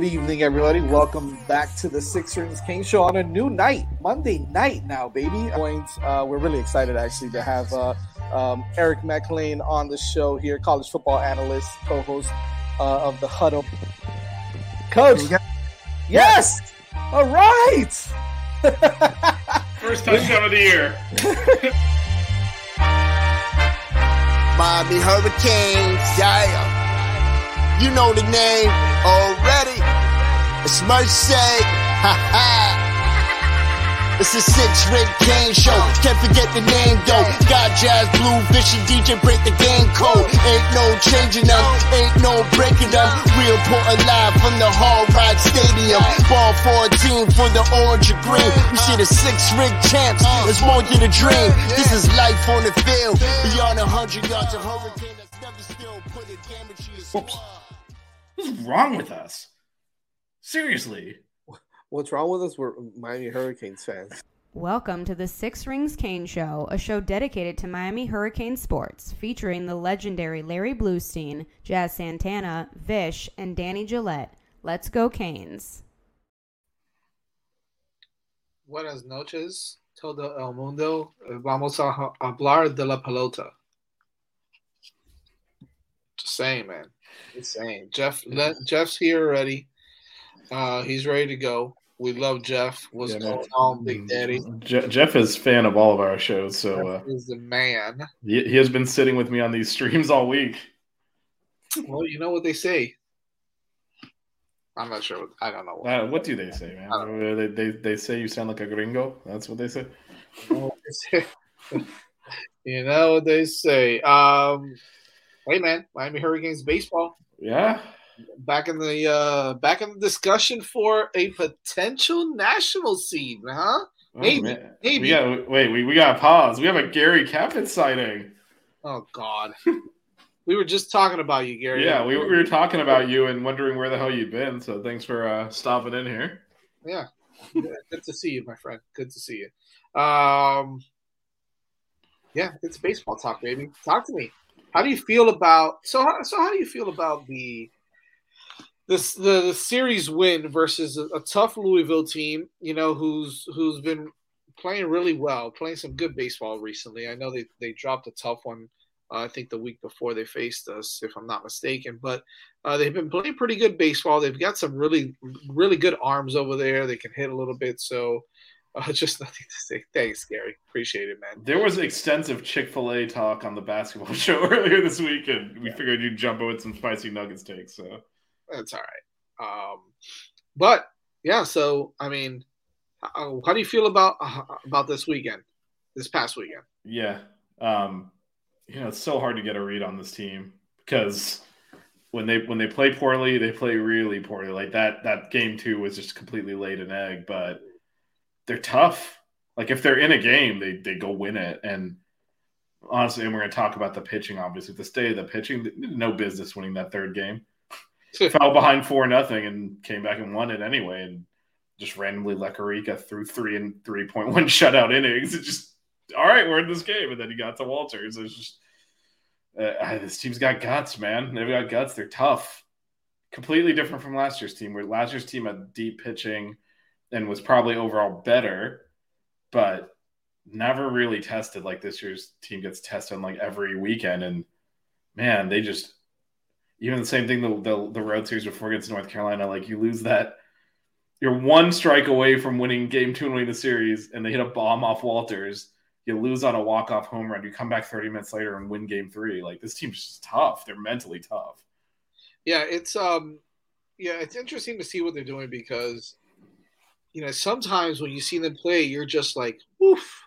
Good evening, everybody. Welcome back to the Six Rings King Show on a new night, Monday night now, baby. Uh, we're really excited actually to have uh, um, Eric McLean on the show here, college football analyst, co-host uh, of the Huddle. Coach, yes, all right. First touchdown of the year. Miami Hurricanes, yeah. You know the name already. It's Mercy. Ha ha. It's a six ring game show. Can't forget the name though. Got jazz, blue, vision, DJ break the game code. Ain't no changing them, ain't no breaking them. We report live from the Hard Rock Stadium. Ball 14 for the orange and green. You see the six ring champs. It's more than a dream. This is life on the field. Beyond a hundred yards of hurricane that's never still put a damage to your squad. What's wrong with us? Seriously. What's wrong with us? We're Miami Hurricanes fans. Welcome to the Six Rings Kane Show, a show dedicated to Miami Hurricane sports, featuring the legendary Larry Bluestein, Jazz Santana, Vish, and Danny Gillette. Let's go, Canes. Buenas noches, todo el mundo. Vamos a hablar de la pelota. Just saying, man. Saying. Jeff, let, Jeff's here already. Uh, he's ready to go. We love Jeff. What's Yeah, going man. on, Big Daddy? Je- Jeff is fan of all of our shows, so uh, He's the man. he, he has been sitting with me on these streams all week. Well, you know what they say. I'm not sure. What, I don't know. What, Uh, what do they say, man? They, they, they say you sound like a gringo. That's what they say. you know what they say. you know what they say. Um, hey, man, Miami Hurricanes baseball. Yeah. back in the uh back in the discussion for a potential national seed, huh? Oh, Maybe, man. maybe. We got wait. We, we got pause. We have a Gary Captain sighting. Oh God, we were just talking about you, Gary. Yeah, we, we were talking about you and wondering where the hell you've been. So thanks for uh, stopping in here. yeah. Yeah, Good to see you, my friend. Good to see you. Um, yeah, it's baseball talk, baby. Talk to me. How do you feel about so? How, so how do you feel about the this the, the series win versus a, a tough Louisville team? You know, who's who's been playing really well, playing some good baseball recently. I know they they dropped a tough one. Uh, I think the week before they faced us, if I'm not mistaken, but uh, they've been playing pretty good baseball. They've got some really, really good arms over there. They can hit a little bit. So, uh, just nothing to say. Thanks, Gary. Appreciate it, man. There was extensive Chick Fil A talk on the basketball show earlier this week, and we figured you'd jump in with some spicy nuggets takes. So That's all right. Um, but yeah, so I mean, how, how do you feel about uh, about this weekend, this past weekend? yeah, um, you know, it's so hard to get a read on this team because when they when they play poorly, they play really poorly. Like that that game two was just completely laid an egg, but they're tough. Like if they're in a game, they they go win it. And honestly, and we're gonna talk about the pitching. Obviously, the state of the pitching, no business winning that third game. Fell behind four nothing and came back and won it anyway. And just randomly, Lecarica threw three and three point one shutout innings. It just all right, we're in this game, and then he got to Walters. It's just uh, this team's got guts, man. They've got guts. They're tough. Completely different from last year's team, where last year's team had deep pitching and was probably overall better, but never really tested like this year's team gets tested like every weekend. And man, they just even the same thing the, the, the road series before against North Carolina, like you lose that you're one strike away from winning game two and winning the series, and they hit a bomb off Walters. You lose on a walk off home run. You come back 30 minutes later and win game three. Like this team's just tough. They're mentally tough. Yeah, it's um, yeah, it's interesting to see what they're doing because, you know, sometimes when you see them play, you're just like, woof,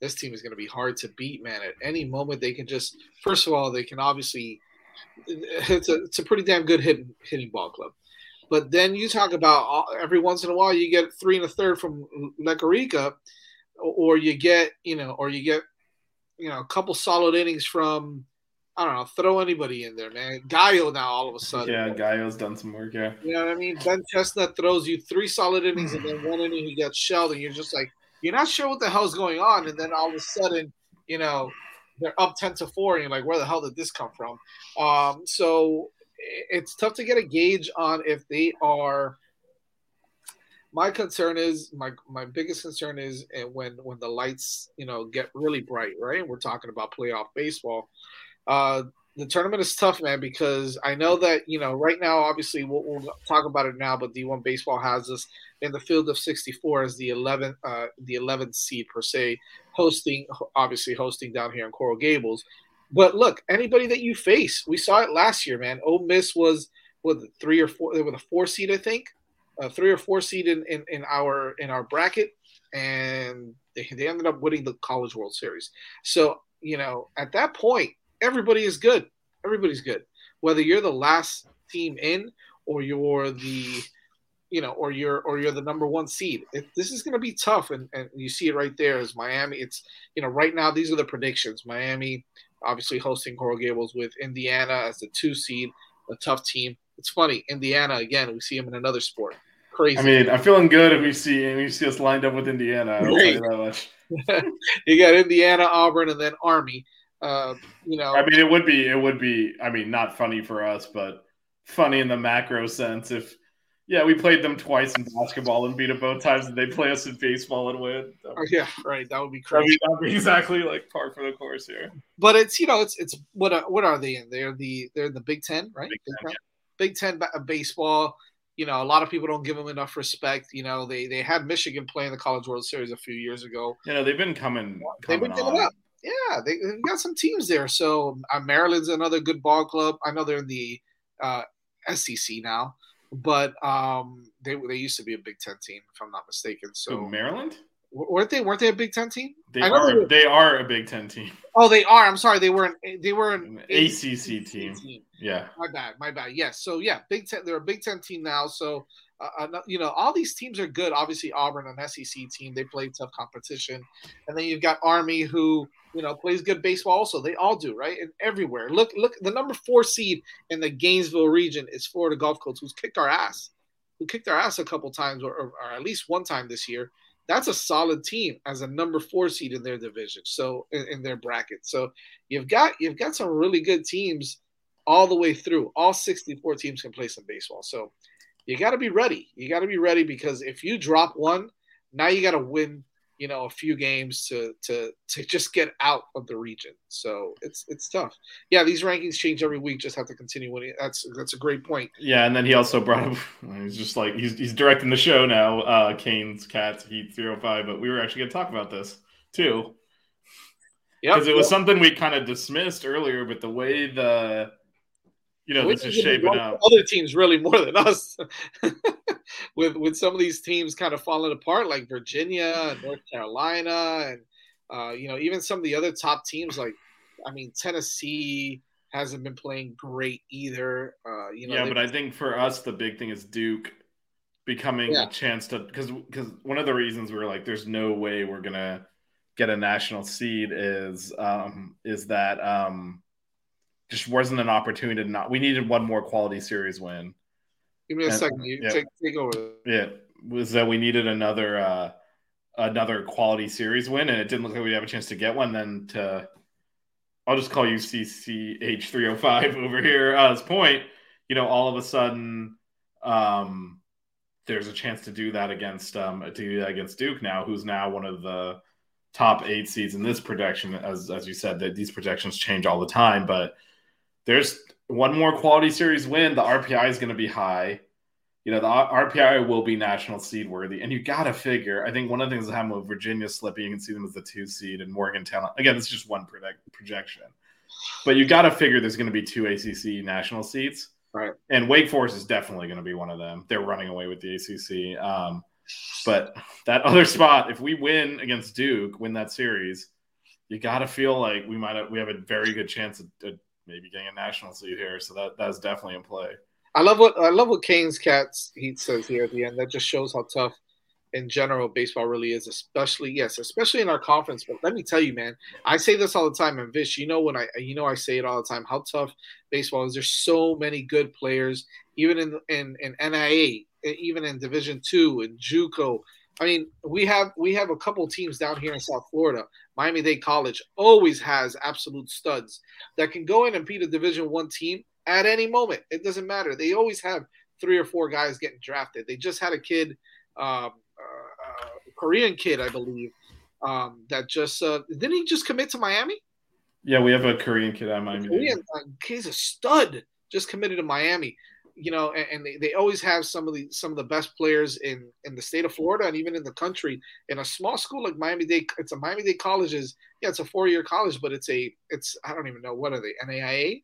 this team is going to be hard to beat, man. At any moment, they can just, first of all, they can obviously, it's a, it's a pretty damn good hitting, hitting ball club. But then you talk about uh, every once in a while you get three and a third from Lecarica, or you get you know, or you get you know a couple solid innings from I don't know, throw anybody in there, man. Gallo now all of a sudden. Yeah, Gallo's done some work. Yeah, you know what I mean. Ben Chestnut throws you three solid innings, and then one inning he gets shelled, and you're just like, you're not sure what the hell's going on, and then all of a sudden, you know, they're up ten to four, and you're like, where the hell did this come from? Um, so it's tough to get a gauge on if they are. My concern is my my biggest concern is eh, when when the lights you know get really bright, right? and We're talking about playoff baseball. Uh, the tournament is tough, man, because I know that you know right now, obviously, we'll, we'll talk about it now, but D1 baseball has us in the field of 64 as the 11th, uh, the 11th seed per se, hosting, obviously hosting down here in Coral Gables. But look, anybody that you face, we saw it last year, man. Ole Miss was with three or four, they were the four seed, I think, uh, three or four seed in, in, in our in our bracket, and they, they ended up winning the College World Series. So you know, at that point, everybody is good. Everybody's good, whether you're the last team in or you're the you know, or you're or you're the number one seed. It, this is going to be tough, and, and you see it right there. Is Miami? It's you know, right now these are the predictions. Miami obviously hosting Coral Gables with Indiana as the two seed, a tough team. It's funny, Indiana again. We see them in another sport. Crazy. I mean, I'm feeling good if we see if we see us lined up with Indiana. you, you got Indiana, Auburn, and then Army. Uh, you know, I mean, it would be it would be. I mean, not funny for us, but funny in the macro sense if yeah, we played them twice in basketball and beat them both times, and they play us in baseball and win. Oh, yeah, right. That would be crazy. That would be exactly like par for the course here. But it's you know it's it's what are, what are they in? They're the they're in the Big Ten, right? Big Ten, Big Ten, Big Ten baseball. You know, a lot of people don't give them enough respect. You know, they they had Michigan playing the College World Series a few years ago. You know, they've been coming. coming they've been coming up. Yeah, they, have got some teams there. So uh, Maryland's another good ball club. I know they're in the uh, SEC now but um, they they used to be a Big Ten team, if I'm not mistaken. So Maryland weren't they? Weren't they a Big Ten team? They are. They, were, they, are a Big Ten team. Oh, they are. I'm sorry. They were an they were an, ACC, team. team. Yeah. My bad. My bad. Yes. So yeah, Big Ten. They're a Big Ten team now. So uh, uh you know, all these teams are good. Obviously, Auburn, an SEC team, they play tough competition, and then you've got Army, who you know plays good baseball. Also, they all do, right? And everywhere. Look, look, the number four seed in the Gainesville region is Florida Gulf Coast, who's kicked our ass, who kicked our ass a couple times, or, or, or at least one time this year. That's a solid team as a number four seed in their division, so in, in their bracket. So you've got you've got some really good teams all the way through. All 64 teams can play some baseball. So you got to be ready. You got to be ready because if you drop one, now you got to win, you know, a few games to to to just get out of the region. So it's it's tough. Yeah, these rankings change every week. Just have to continue winning. That's that's a great point. Yeah, and then he also brought up. He's just like he's he's directing the show now. Uh, Canes, Cats, Heat, zero five. But we were actually going to talk about this too. Yeah, because it was yep. something we kind of dismissed earlier, but the way the you know, this is shaping up. Other teams really more than us, with with some of these teams kind of falling apart, like Virginia and North Carolina, and uh, you know, even some of the other top teams, like I mean, Tennessee hasn't been playing great either. Uh, you know, yeah, but I think for us, the big thing is Duke becoming yeah. a chance to because because one of the reasons we're like, there's no way we're gonna get a national seed is um is that um just wasn't an opportunity to not. We needed one more quality series win. Give me a and, second. You yeah. take, take over. Yeah, was that we needed another uh, another quality series win, and it didn't look like we have a chance to get one. Then to, I'll just call you CCH three hundred five over here. Uh, as point, you know, all of a sudden, um, there's a chance to do that against um to do that against Duke now, who's now one of the top eight seeds in this projection. As as you said, that these projections change all the time, but there's one more quality series win. The RPI is going to be high you know, the RPI will be national seed worthy. And you got to figure, I think one of the things that happened with Virginia slipping, you can see them as the two seed and Morgantown. Again, it's just one project, projection. But you got to figure there's going to be two ACC national seats. Right. And Wake Forest is definitely going to be one of them. They're running away with the ACC. Um, but that other spot, if we win against Duke, win that series, you got to feel like we might have, we have a very good chance of, of maybe getting a national seed here. So that that's definitely in play. I love what I love what Kane's cats he says here at the end. That just shows how tough in general baseball really is, especially yes, especially in our conference. But let me tell you, man, I say this all the time. And Vish, you know when I you know I say it all the time how tough baseball is. There's so many good players, even in in, in NIA, even in Division Two and JUCO. I mean, we have we have a couple teams down here in South Florida. Miami Dade College always has absolute studs that can go in and beat a Division One team at any moment. It doesn't matter. They always have three or four guys getting drafted. They just had a kid, um, uh, uh, Korean kid, I believe, um, that just uh, didn't he just commit to Miami? Yeah, we have a Korean kid at Miami. Korean, uh, he's a stud. Just committed to Miami. You know, and, and, they, they always have some of the some of the best players in in the state of Florida and even in the country. In a small school like Miami Dade, it's a Miami Dade College is yeah, it's a four year college, but it's a it's I don't even know what are they NAIA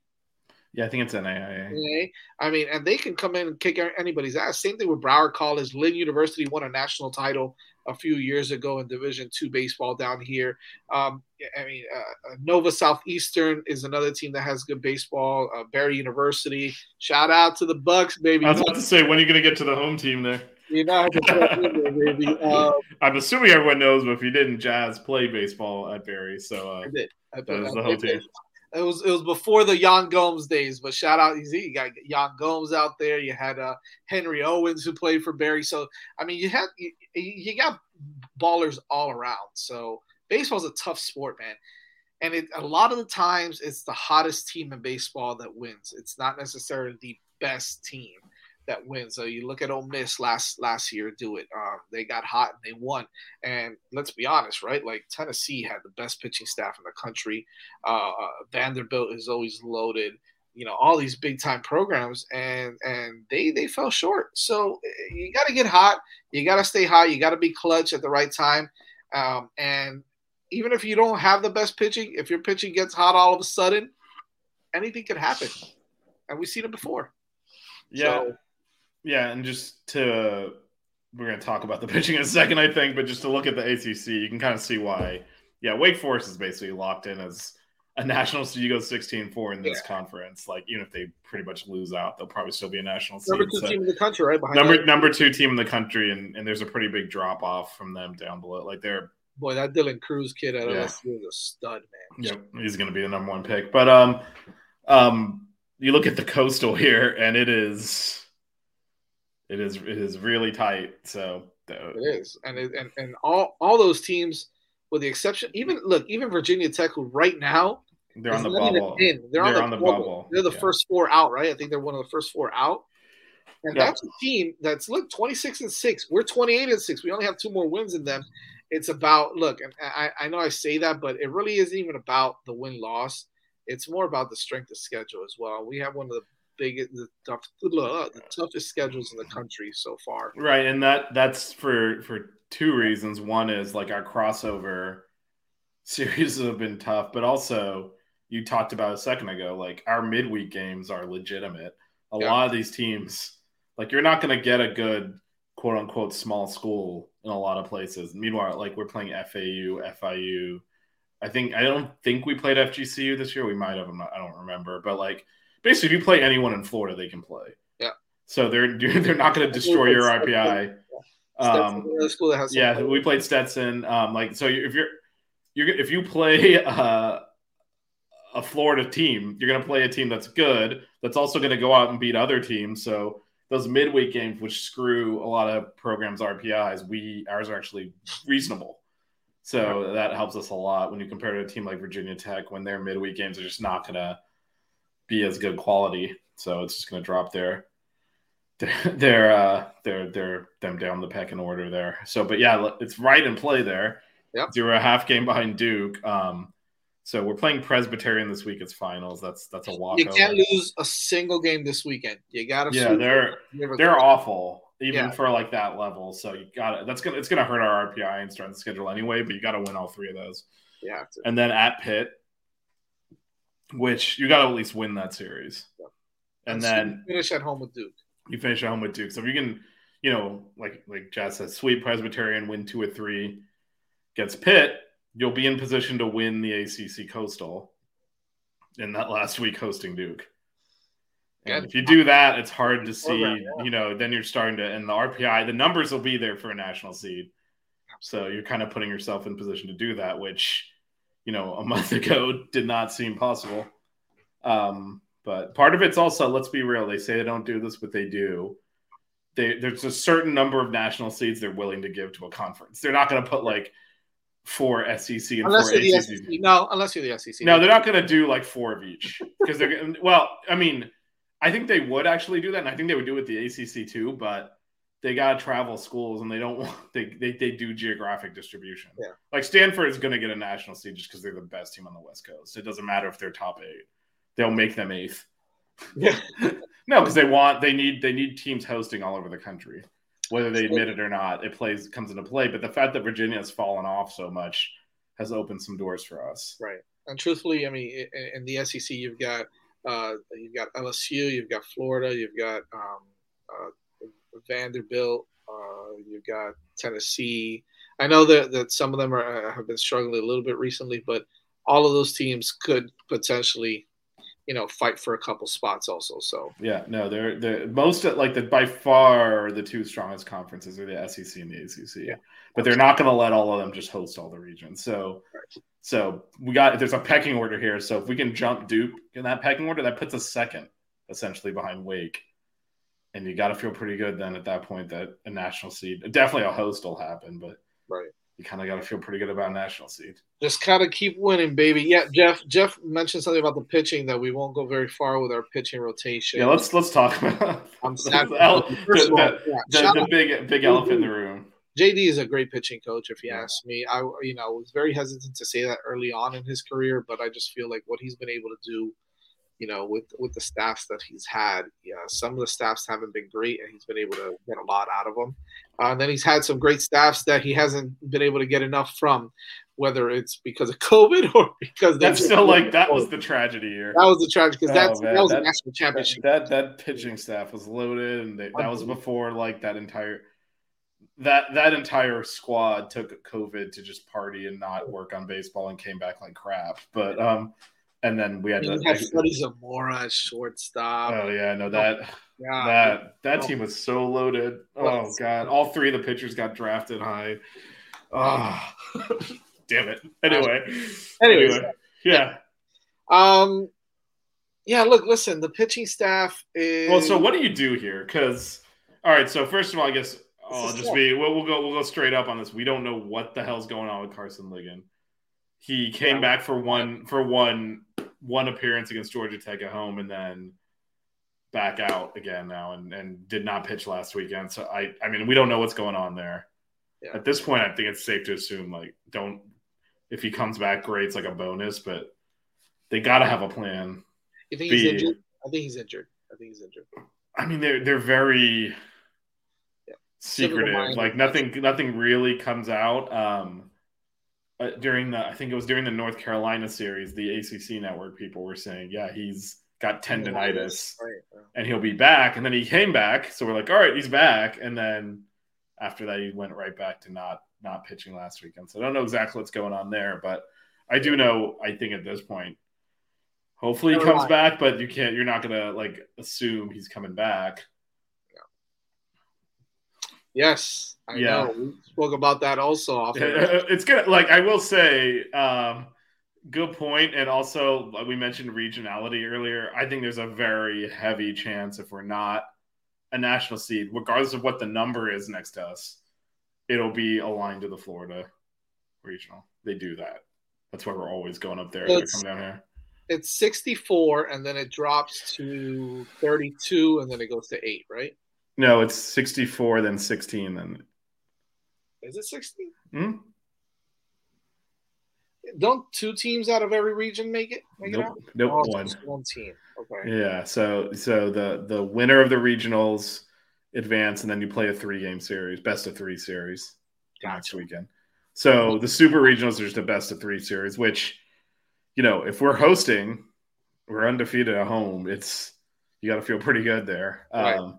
yeah, I think it's NAIA. I mean, and they can come in and kick anybody's ass. Same thing with Broward College. Lynn University won a national title a few years ago in Division two baseball down here. Um, I mean, uh, uh, Nova Southeastern is another team that has good baseball. Uh, Barry University. Shout out to the Bucks, baby. I was about to say, when are you going to get to the home team there? You know, baby. Um, I'm assuming everyone knows, but if you didn't, Jazz play baseball at Barry, so uh, I did. I, that was the whole team. It was it was before the Yan Gomes days, but shout out you got Yan Gomes out there. You had uh, Henry Owens who played for Barry. So I mean, you had you, you got ballers all around. So baseball's a tough sport, man. And it, a lot of the times, it's the hottest team in baseball that wins. It's not necessarily the best team that wins. So you look at Ole Miss last last year do it. Um, they got hot and they won. And let's be honest, right? Like Tennessee had the best pitching staff in the country. Uh, Vanderbilt is always loaded. You know all these big time programs, and and they they fell short. So eh, you got to get hot. You got to stay hot. You got to be clutch at the right time. Um, and even if you don't have the best pitching, if your pitching gets hot all of a sudden, anything could happen. And we've seen it before. Yeah. So, yeah, and just to we're going to talk about the pitching in a second, I think, but just to look at the ACC, you can kind of see why. Yeah, Wake Forest is basically locked in as a national seed. You go 16-4 in this yeah. conference. Like even if they pretty much lose out, they'll probably still be a national seed. Number two so, team in the country, right? Behind number that. number two team in the country, and, and there's a pretty big drop off from them down below. Like they're boy, that Dylan Crews kid at yeah. LSU is a stud, man. Yep, he's going to be the number one pick. But um, um, you look at the coastal here, and it is it is it is really tight. So it is, and it, and and all all those teams, with the exception, even look, even Virginia Tech, who right now they're on the bubble. They're, they're on, the, on the bubble. bubble. They're the yeah. first four out, right? I think they're one of the first four out. And yeah. that's a team that's look 26 and 6. We're 28 and 6. We only have two more wins than them. It's about look, and I, I know I say that, but it really isn't even about the win loss. It's more about the strength of schedule as well. We have one of the big the, tough, the toughest schedules in the country so far. Right, and that that's for for two reasons. One is like our crossover series have been tough, but also you talked about a second ago, like our midweek games are legitimate. A yeah. lot of these teams, like you're not going to get a good quote unquote small school in a lot of places. Meanwhile, like we're playing FAU, FIU. I think I don't think we played FGCU this year. We might have. Not, I don't remember, but like basically, if you play anyone in Florida, they can play. Yeah. So they're they're not going to destroy your RPI. Um, school that has yeah, we played Stetson. Um, like so, if you're you're if you play uh, a Florida team, you're going to play a team that's good. That's also going to go out and beat other teams. So those midweek games, which screw a lot of programs' RPIs, we ours are actually reasonable. So that helps us a lot when you compare to a team like Virginia Tech when their midweek games are just not going to be as good quality. So it's just going to drop their their uh their their them down the pecking order there. So, but yeah, it's right in play there. Yep. Zero a half game behind Duke. Um, so we're playing Presbyterian this week. It's finals. That's that's a walk. You can't lose a single game this weekend. You got to. Yeah, they're they're awful even Yeah. for like that level. So you got to That's gonna it's gonna hurt our RPI and strength schedule anyway. But you got to win all three of those, Yeah. and then at Pitt, which you got to at least win that series, and so then finish at home with Duke. you finish at home with Duke. So if you can, you know, like like Jazz says, sweep Presbyterian, win two or three gets Pitt, you'll be in position to win the ACC Coastal in that last week hosting Duke. And Good. if you do that, it's hard to see, Program, yeah. you know, then you're starting to, and the RPI, the numbers will be there for a national seed. So you're kind of putting yourself in position to do that, which, you know, a month ago did not seem possible. Um, but part of it's also, let's be real, they say they don't do this, but they do. They, there's a certain number of national seeds they're willing to give to a conference. They're not going to put like four SEC and Unless four you're the ACC. SEC. No, unless you're the SEC. No, they're not going to do like four of each because they're well. I mean, I think they would actually do that, and I think they would do it with the ACC too. But they got to travel schools, and they don't want they they, they do geographic distribution. Yeah. like Stanford is going to get a national seed just because they're the best team on the West Coast. It doesn't matter if they're top eight; they'll make them eighth. Yeah. no, because they want they need they need teams hosting all over the country, whether they admit it or not. It plays comes into play. But the fact that Virginia has fallen off so much has opened some doors for us. Right. And truthfully, I mean, in, in the SEC, you've got uh, you've got LSU, you've got Florida, you've got um, uh, Vanderbilt, uh, you've got Tennessee. I know that, that some of them are, have been struggling a little bit recently, but all of those teams could potentially, you know, fight for a couple spots also. So Yeah, no, they're they're most like the by far the two strongest conferences are the SEC and the ACC. Yeah. But they're not going to let all of them just host all the regions. So, so we got there's a pecking order here. So if we can jump Duke in that pecking order, that puts us second essentially behind Wake. And you got to feel pretty good then at that point that a national seed, definitely a host will happen, but right. you kind of got to feel pretty good about a national seed. just kind of keep winning, baby. Yeah, Jeff. Jeff mentioned something about the pitching that we won't go very far with our pitching rotation. Yeah, let's let's talk about I'm sad. the, el- First of all, the- yeah, the- the big big elephant in the room. JD is a great pitching coach, if you Yeah. ask me. I, you know, was very hesitant to say that early on in his career, but I just feel like what he's been able to do, you know, with with the staffs that he's had, yeah, some of the staffs haven't been great, and he's been able to get a lot out of them. Uh, and then he's had some great staffs that he hasn't been able to get enough from, whether it's because of COVID or because That's still like that was the tragedy here. that was the tragedy because Oh, that was a that- national championship. That that pitching staff was loaded, and they, that was before like that entire that that entire squad took COVID to just party and not work on baseball and came back like crap. But um, and then we had to. had Freddy Zamora at shortstop. Oh yeah, no that yeah. that that Oh. team was so loaded. Oh Well, god, all three of the pitchers got drafted high. Oh, damn it. Anyway, Anyways. anyway, yeah. Um, yeah. Look, listen. The pitching staff is Well, so what do you do here? Because all right, so first of all, I guess I'll just be we'll, we'll go we'll go straight up on this. We don't know what the hell's going on with Karson Ligon. He came Yeah. back for one for one one appearance against Georgia Tech at home, and then back out again now, and, and did not pitch last weekend. So I I mean we don't know what's going on there. Yeah. At this point, I think it's safe to assume like don't if he comes back, great, it's like a bonus, but they got to have a plan. You think he's injured? I think he's injured. I think he's injured. I mean, they're they're very Yeah. secretive. Like nothing nothing really comes out. Um, uh, during the I think it was during the North Carolina series, the ACC network people were saying, yeah, he's got tendonitis and he'll be back. And then he came back, so we're like, all right, he's back. And then after that, he went right back to not not pitching last weekend. So I don't know exactly what's going on there, but I do know. I think at this point. Hopefully he comes back, but you can't. You're not gonna like assume he's coming back. Yes, I Yeah. know. We spoke about that also. Off it's gonna like I will say, um, good point. and also we mentioned regionality earlier. I think there's a very heavy chance if we're not a national seed, regardless of what the number is next to us, it'll be aligned to the Florida regional. They do that. That's why we're always going up there. It's- come down here. It's 64, and then it drops to 32, and then it goes to eight, right? No, it's 64, then 16, then. Is it 60? Hmm? Don't two teams out of every region make it? Make it out? Nope, nope, Oh, one. one team. Okay. Yeah, so so the the winner of the regionals advance, and then you play a three game series, best of three series next weekend. So the super regionals are just a best of three series, which you know if we're hosting, we're undefeated at home. It's you got to feel pretty good there. Right. Um,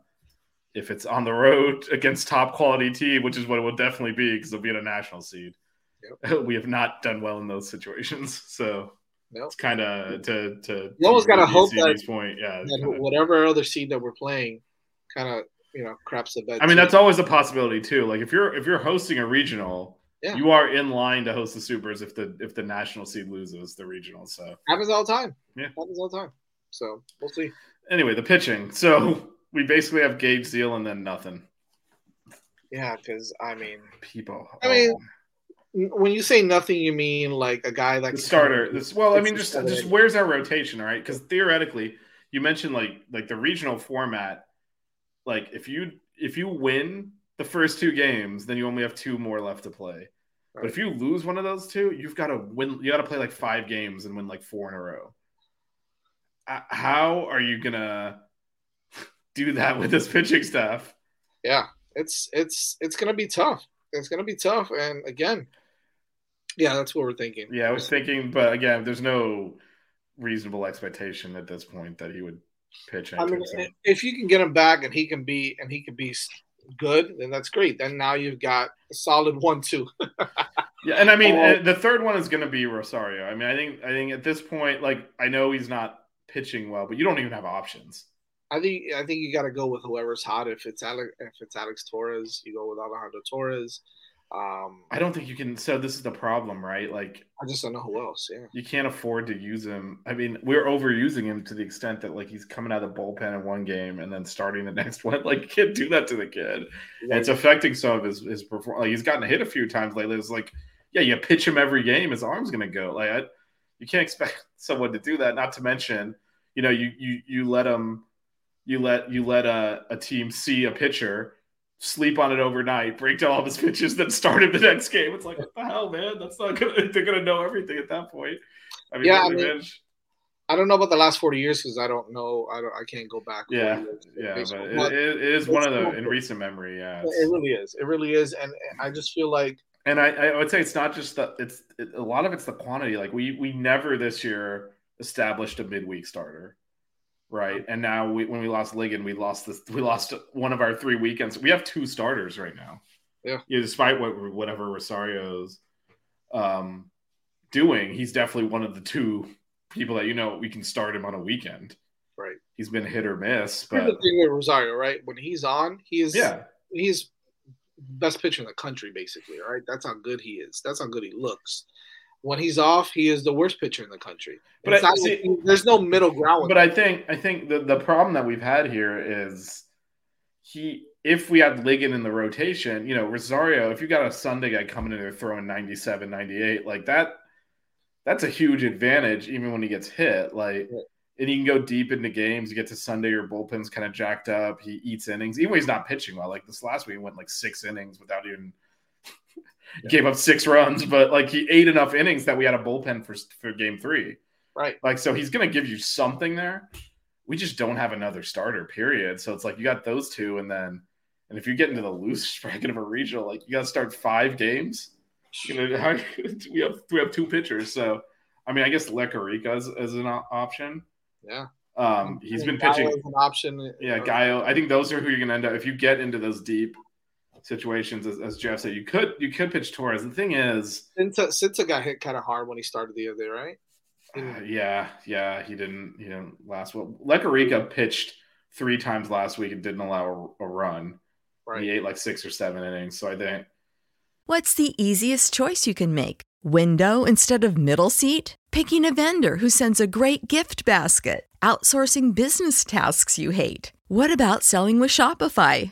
if it's on the road against top quality team, which is what it will definitely be because they'll be in a national seed. We have not done well in those situations, so Nope. it's kind of to to. You gotta hope that- this point, yeah. And kinda- whatever other seed that we're playing, kind of you know craps the bed. I mean, too. that's always a possibility too. Like if you're if you're hosting a regional, Yeah. you are in line to host the supers if the if the national seed loses the regional. So happens all the time. Yeah. happens all the time. So we'll see. anyway, the pitching. So we basically have Gage Ziehl and then nothing. Yeah, because I mean, People. I mean, oh. when you say nothing, you mean like a guy like the starter. This well, I mean, just just where's our rotation, right? Because theoretically, you mentioned like like the regional format. Like if you if you win the first two games, then you only have two more left to play. But if you lose one of those two, you've got to win. You got to play like five games and win like four in a row. Uh, How are you gonna do that with this pitching staff? Yeah, it's it's it's gonna be tough. It's gonna be tough, and again, yeah, that's what we're thinking. Yeah, I was thinking, but again, there's no reasonable expectation at this point that he would pitch. I mean, if you can get him back and he can be and he can be good, then that's great. Then now you've got a solid one-two. Yeah, and I mean, uh, the third one is going to be Rosario. I mean, I think I think at this point, like I know he's not pitching well, but you don't even have options. I think I think you got to go with whoever's hot. If it's Alex, if it's Alex Torres, you go with Alejandro Torres. Um, I don't think you can. So this is the problem, right? Like I just don't know who else. Yeah, you can't afford to use him. I mean, we're overusing him to the extent that like he's coming out of the bullpen in one game and then starting the next one. Like you can't do that to the kid. And it's affecting some of his his performance. Like, he's gotten hit a few times lately. It's like, yeah, you pitch him every game, his arm's gonna go. Like I, you can't expect someone to do that. Not to mention, you know, you you you let him, you let you let a, a team see a pitcher, sleep on it overnight, break down all of his pitches, then start him the next game. It's like what the hell, man? That's not gonna. They're gonna know everything at that point. I mean, Yeah, I mean, I don't know about the last forty years because I don't know. I don't. I can't go back. Yeah, yeah, but it, but it is one of the still- in recent memory. Yeah, it really is. It really is, and I just feel like And I, I would say it's not just that it's it, a lot of it's the quantity. Like we we never this year established a midweek starter, right? And now we when we lost Ligon, we lost this we lost one of our three weekends. We have two starters right now. Yeah. despite what whatever Rosario's um doing, he's definitely one of the two people that you know we can start him on a weekend. Right. He's been hit or miss, here's but the thing with Rosario, right? When he's on, he is yeah. he's best pitcher in the country, basically. Right? That's how good he is. That's how good he looks. When he's off, he is the worst pitcher in the country. But I- not see- like- there's no middle ground. But I think I think the, the problem that we've had here is he if we had Ligon in the rotation, you know, Rosario, if you got a Sunday guy coming in there throwing 97, 98, like that that's a huge advantage even when he gets hit. Like Yeah. and he can go deep into games. You get to Sunday, your bullpen's kind of jacked up. He eats innings, even when he's not pitching well. Like this last week, he went like six innings without even gave up six runs, but like he ate enough innings that we had a bullpen for for game three. right. Like, so he's going to give you something there. We just don't have another starter, period. So it's like you got those two, and then, and if you get into the loose bracket of a regional, like you got to start five games. You know, how, we have we have two pitchers, so I mean, I guess Lecarica is, is an option. Yeah. Um, he's been Gallo pitching. an option. Yeah, Gallo. I think those are who you're going to end up. If you get into those deep situations, as, as Jeff said, you could you could pitch Torres. The thing is, Sinta, Sinta got hit kind of hard when he started the other day, right? Uh, yeah, yeah, he didn't. He didn't last well. Lecarica pitched three times last week and didn't allow a, a run. Right. He ate like six or seven innings. So I think What's the easiest choice you can make? Window instead of middle seat? Picking a vendor who sends a great gift basket? outsourcing business tasks you hate? What about selling with Shopify?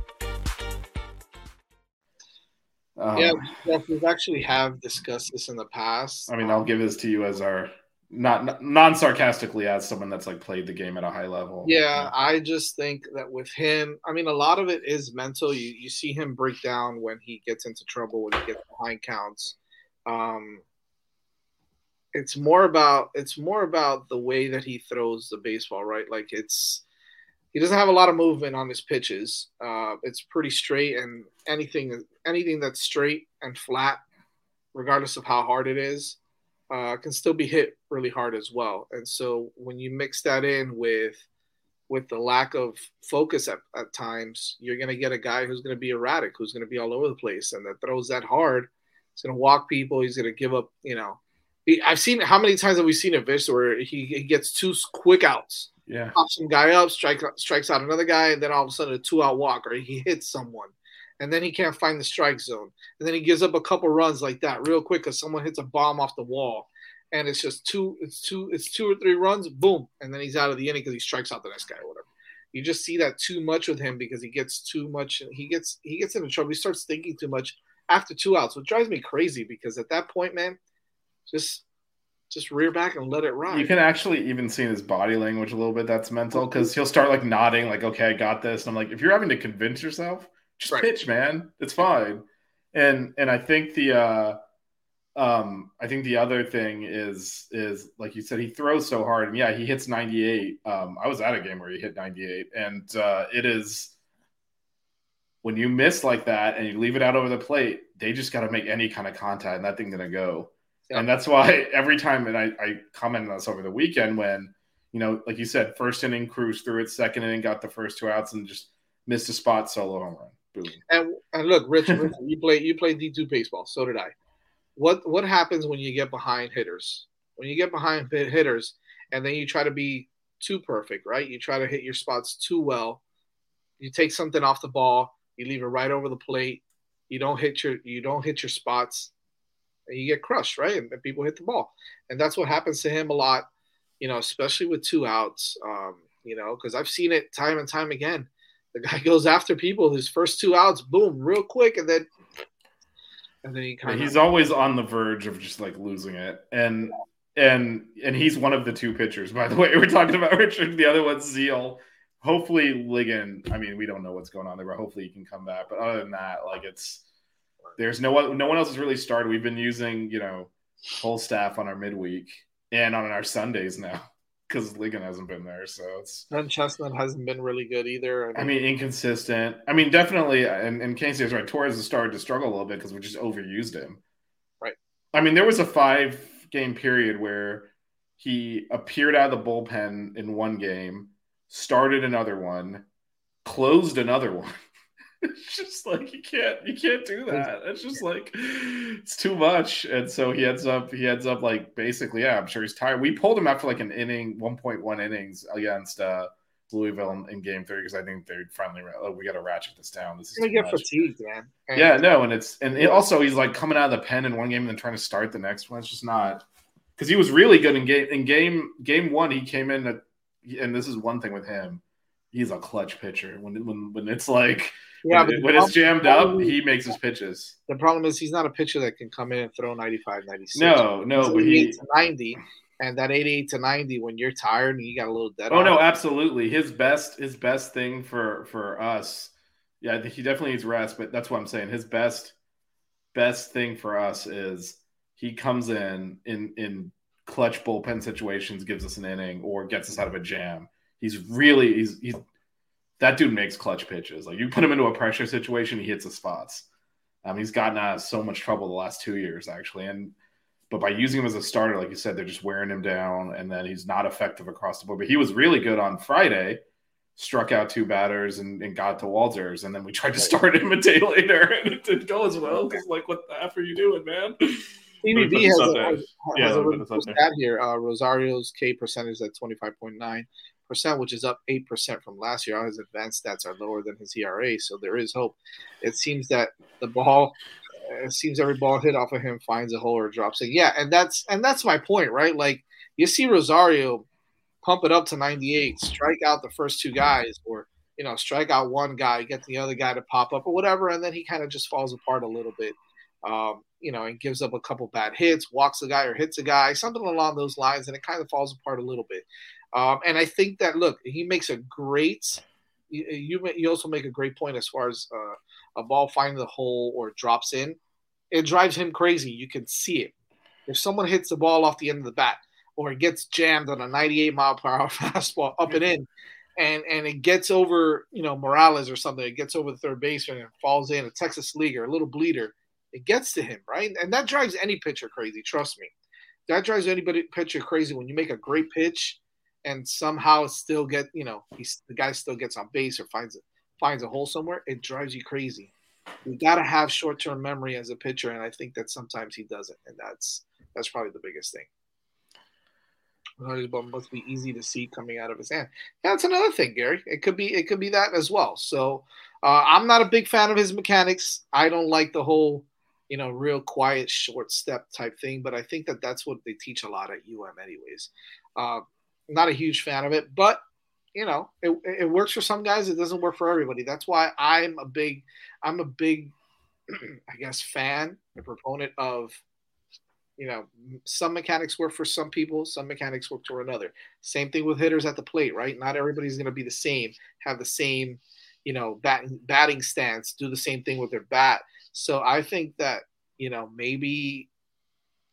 Um, yeah, Jeff, we've actually have discussed this in the past. I mean, I'll give this to you as our not non sarcastically as someone that's like played the game at a high level. Yeah, yeah, I just think that with him, I mean, a lot of it is mental. You you see him break down when he gets into trouble, when he gets behind counts. Um, it's more about it's more about the way that he throws the baseball, right? Like it's he doesn't have a lot of movement on his pitches. Uh, it's pretty straight, and anything anything that's straight and flat, regardless of how hard it is, uh, can still be hit really hard as well. And so when you mix that in with with the lack of focus at, at times, you're going to get a guy who's going to be erratic, who's going to be all over the place, and that throws that hard. He's going to walk people. He's going to give up. You know, he, I've seen how many times have we seen a Vish where he, he gets two quick outs yeah. Pops some guy up, strike, strikes out another guy, and then all of a sudden a two out walk or he hits someone. And then he can't find the strike zone. And then he gives up a couple runs like that real quick because someone hits a bomb off the wall. And it's just two, it's two, it's two or three runs, boom. And then he's out of the inning because he strikes out the next guy or whatever. You just see that too much with him because he gets too much. He gets he gets into trouble. He starts thinking too much after two outs, which drives me crazy because at that point, man, just just rear back and let it ride. You can actually even see in his body language a little bit that's mental because he'll start like nodding, like, okay, I got this. And I'm like, if you're having to convince yourself, just right. pitch, man. It's fine. And and I think the uh um I think the other thing is is like you said, he throws so hard. And yeah, he hits 98. Um, I was at a game where he hit 98, and uh it is when you miss like that and you leave it out over the plate, they just got to make any kind of contact, and that thing's gonna go. And that's why every time, and I, I commented on this over the weekend when, you know, like you said, first inning cruise through it, second inning got the first two outs and just missed a spot solo home run. Boom. And and look, Rich, Rich you play you play D two baseball. So did I. What what happens when you get behind hitters? When you get behind hitters, and then you try to be too perfect, right? You try to hit your spots too well. You take something off the ball, you leave it right over the plate. You don't hit your you don't hit your spots you get crushed, right? And, and, people hit the ball, and that's what happens to him a lot, you know, especially with two outs. Um, you know, because I've seen it time and time again. The guy goes after people. His first two outs, boom, real quick, and then and then he kind of he's always on the verge of just like losing it, and and and he's one of the two pitchers. By the way, we're talking about Richard. The other one's Ziehl. Hopefully, Ligon. I mean, we don't know what's going on there, but hopefully he can come back. But other than that, like it's there's no one, no one else has really started. We've been using, you know, whole staff on our midweek and on our Sundays now because Ligon hasn't been there. So it's and Chestnut hasn't been really good either. I mean, I mean inconsistent. I mean, definitely. And, and Casey is right. Torres has started to struggle a little bit because we just overused him. Right. I mean, there was a five game period where he appeared out of the bullpen in one game, started another one, closed another one. it's just like you can't you can't do that. It's just like it's too much. And so he ends up he ends up like basically, yeah, I'm sure he's tired. We pulled him after like an inning, 1.1 innings against uh Louisville in, in game three because I think they're finally oh, we got to ratchet this down. This is gonna get much. fatigued, man. And Yeah, no, and it's and it also he's like coming out of the pen in one game and then trying to start the next one. It's just not because he was really good in game in game game one. He came in at, and this is one thing with him. He's a clutch pitcher when when when it's like yeah, when, but when it's jammed up, he makes his pitches. The problem is he's not a pitcher that can come in and throw 95, 96. No, no, but he. to 90, and that 88 to 90 when you're tired and you got a little dead. Oh no, absolutely. His best his best thing for for us. Yeah, I think he definitely needs rest, but that's what I'm saying. His best best thing for us is he comes in in in clutch bullpen situations, gives us an inning, or gets us out of a jam. He's really he's he's that dude makes clutch pitches. Like you put him into a pressure situation, he hits the spots. Um, he's gotten out of so much trouble the last two years, actually, and but by using him as a starter, like you said, they're just wearing him down, and then he's not effective across the board. But he was really good on Friday, struck out two batters and, and got to Walters, and then we tried to start him a day later, and it didn't go as well. Because like, what the f are you doing, man? TBB Put has a, has, Yeah, has a put really this cool up stat here. Uh, Rosario's K percentage at 25.9 percent, which is up eight percent from last year. All his advanced stats are lower than his ERA, so there is hope. It seems that the ball, it seems every ball hit off of him finds a hole or drops it. Yeah, and that's and that's my point, right? Like you see Rosario pump it up to 98, strike out the first two guys, or you know, strike out one guy, get the other guy to pop up or whatever, and then he kind of just falls apart a little bit. Um, you know, and gives up a couple bad hits, walks a guy or hits a guy, something along those lines, and it kind of falls apart a little bit. Um, and I think that look, he makes a great. You you, also make a great point as far as uh, a ball finding the hole or drops in. It drives him crazy. You can see it. If someone hits the ball off the end of the bat, or it gets jammed on a 98 mile per hour fastball up and in, and and it gets over you know Morales or something, it gets over the third baseman and falls in a Texas leaguer, a little bleeder, it gets to him right, and that drives any pitcher crazy. Trust me, that drives anybody pitcher crazy when you make a great pitch and somehow still get you know he's the guy still gets on base or finds it finds a hole somewhere. It drives you crazy. You got to have short term memory as a pitcher, and I think that sometimes he doesn't, and that's that's probably the biggest thing. Must be easy to see coming out of his hand. Yeah, that's another thing, Gary. It could be it could be that as well. So uh, I'm not a big fan of his mechanics. I don't like the whole, you know, real quiet short step type thing. But I think that that's what they teach a lot at UM, anyways. Uh, not a huge fan of it, but you know, it, it works for some guys. It doesn't work for everybody. That's why I'm a big, I'm a big, I guess, fan, a proponent of you know, some mechanics work for some people, some mechanics work for another. Same thing with hitters at the plate, right? Not everybody's going to be the same, have the same, you know, batting batting stance, do the same thing with their bat. So I think that you know maybe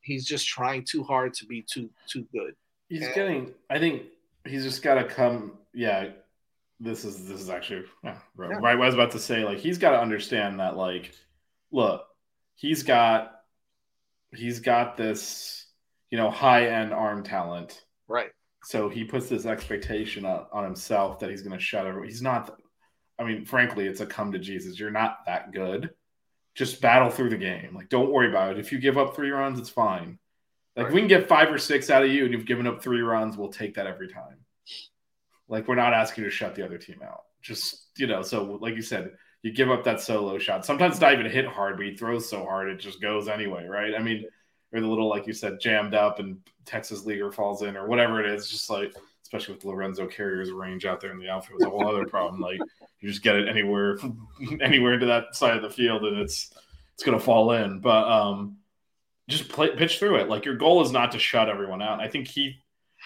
he's just trying too hard to be too too good. He's Yeah. getting. I think he's just got to come. Yeah, this is this is actually yeah, right. Yeah. I was about to say. Like he's got to understand that. Like, look, he's got he's got this, you know, high end arm talent. Right. So he puts this expectation on, on himself that he's going to shut everyone. He's not. I mean, frankly, it's a come to Jesus. You're not that good. Just battle through the game. Like, don't worry about it. If you give up three runs, it's fine. Like, if we can get five or six out of you, and you've given up three runs, we'll take that every time. Like, we're not asking you to shut the other team out. Just you know, so like you said, you give up that solo shot. Sometimes it's not even hit hard, but he throws so hard it just goes anyway, right? I mean, or the little like you said, jammed up and Texas leaguer falls in or whatever it is. Just like especially with Lorenzo Carrier's range out there in the outfield, is a whole other problem. Like you just get it anywhere, anywhere into that side of the field, and it's it's gonna fall in. But um, just play pitch through it. Like your goal is not to shut everyone out. I think he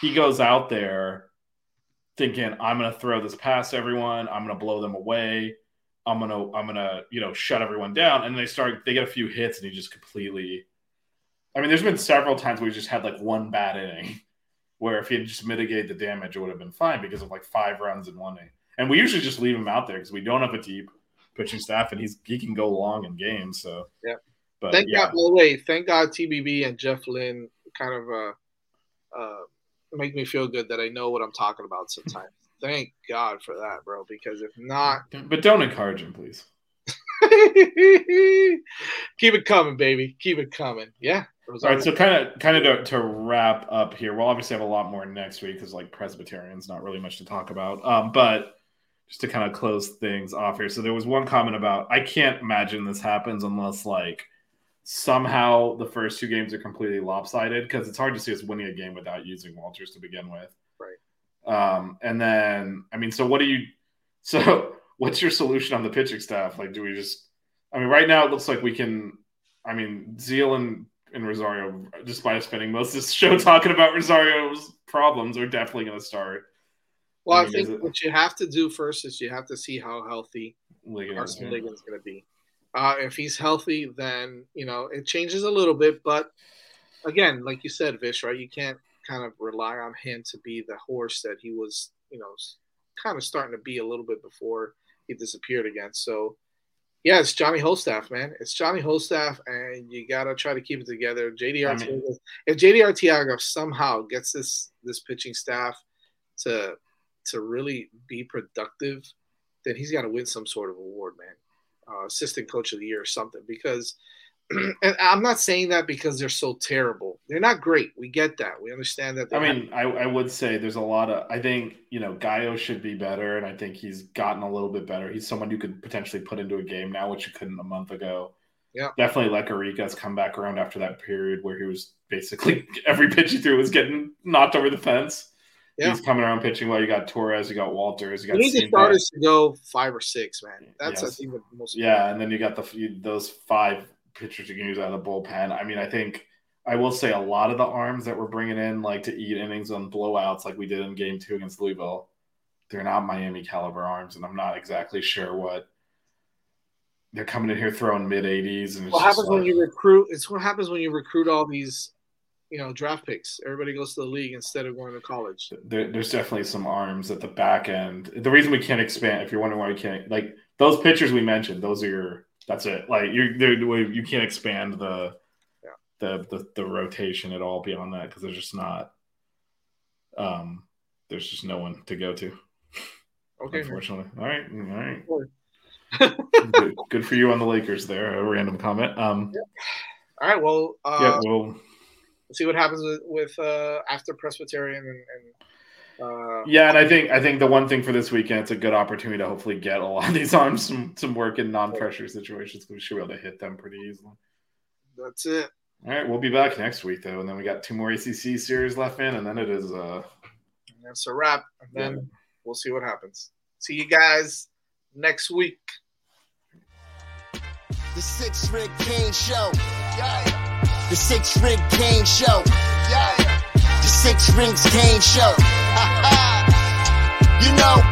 he goes out there thinking I'm gonna throw this past everyone. I'm gonna blow them away. I'm gonna I'm gonna you know shut everyone down. And they start they get a few hits and he just completely. I mean, there's been several times where he just had like one bad inning, where if he had just mitigated the damage, it would have been fine because of like five runs in one inning. And we usually just leave him out there because we don't have a deep pitching staff, and he's he can go long in games. So Yeah. But thank yeah, God. The way, thank God TBB and Jeff Lynn kind of uh, uh, make me feel good that I know what I'm talking about sometimes. Thank God for that, bro. Because if not, but don't encourage him, please. keep it coming, baby. Keep it coming. Yeah. All right. So kind of, kind of to, to, wrap up here, we'll obviously have a lot more next week because like Presbyterians, not really much to talk about. Um, but just to kind of close things off here. So there was one comment about I can't imagine this happens unless like somehow the first two games are completely lopsided because it's hard to see us winning a game without using Walters to begin with. Right. Um, and then I mean, so what do you? So what's your solution on the pitching staff? Like, do we just? I mean, right now it looks like we can. I mean, Ziehl and, and Rosario, despite spending most of this show talking about Rosario's problems, are definitely going to start. Well, I, I think it, what you have to do first is you have to see how healthy Ligon Karson Ligon's going to be. Uh, if he's healthy, then you know it changes a little bit. But again, like you said, Vish, right? You can't kind of rely on him to be the horse that he was, you know, kind of starting to be a little bit before he disappeared again. So, yeah, it's Johnny Holstaff, man. It's Johnny Holstaff, and you gotta try to keep it together. JD I mean, if JD Arteaga somehow gets this this pitching staff to to really be productive, then he's got to win some sort of award, man. Uh, assistant coach of the year or something because and I'm not saying that because they're so terrible. They're not great. We get that. We understand that. I mean, I, I, would say there's a lot of. I think you know Gallo should be better, and I think he's gotten a little bit better. He's someone you could potentially put into a game now, which you couldn't a month ago. Yeah, definitely. Lekarica has come back around after that period where he was basically every pitch he threw was getting knocked over the fence. Yeah. He's coming around pitching well. You got Torres, you got Walters, you got. You need the starters to go five or six, man. That's yes. I think the most. Yeah, and then you got the those five pitchers you can use out of the bullpen. I mean, I think I will say a lot of the arms that we're bringing in, like to eat innings on blowouts, like we did in Game Two against Louisville, they're not Miami caliber arms, and I'm not exactly sure what they're coming in here throwing mid 80s. And what happens like, when you recruit? It's what happens when you recruit all these, you know, draft picks. Everybody goes to the league instead of going to college. There, there's definitely some arms at the back end. The reason we can't expand, if you're wondering why we can't, like those pitchers we mentioned, those are your that's it. Like you're, you can't expand the, yeah. the the the rotation at all beyond that because there's just not. Um, there's just no one to go to. Okay. Unfortunately. All right. All right. good, good, for you on the Lakers there. A random comment. Um. Yeah. All right. Well. Uh, yeah. Well. We'll see what happens with, with uh, after Presbyterian and, and uh, yeah, and I think I think the one thing for this weekend, it's a good opportunity to hopefully get a lot of these arms some some work in non-pressure situations because we should be able to hit them pretty easily. That's it. All right, we'll be back next week though, and then we got two more ACC series left in, and then it is uh, that's a wrap. And then yeah. we'll see what happens. See you guys next week. The Six Ring Kane Show. Yeah. The Six Ring Kane Show. Yeah. The Six Rings Kane Show. you know.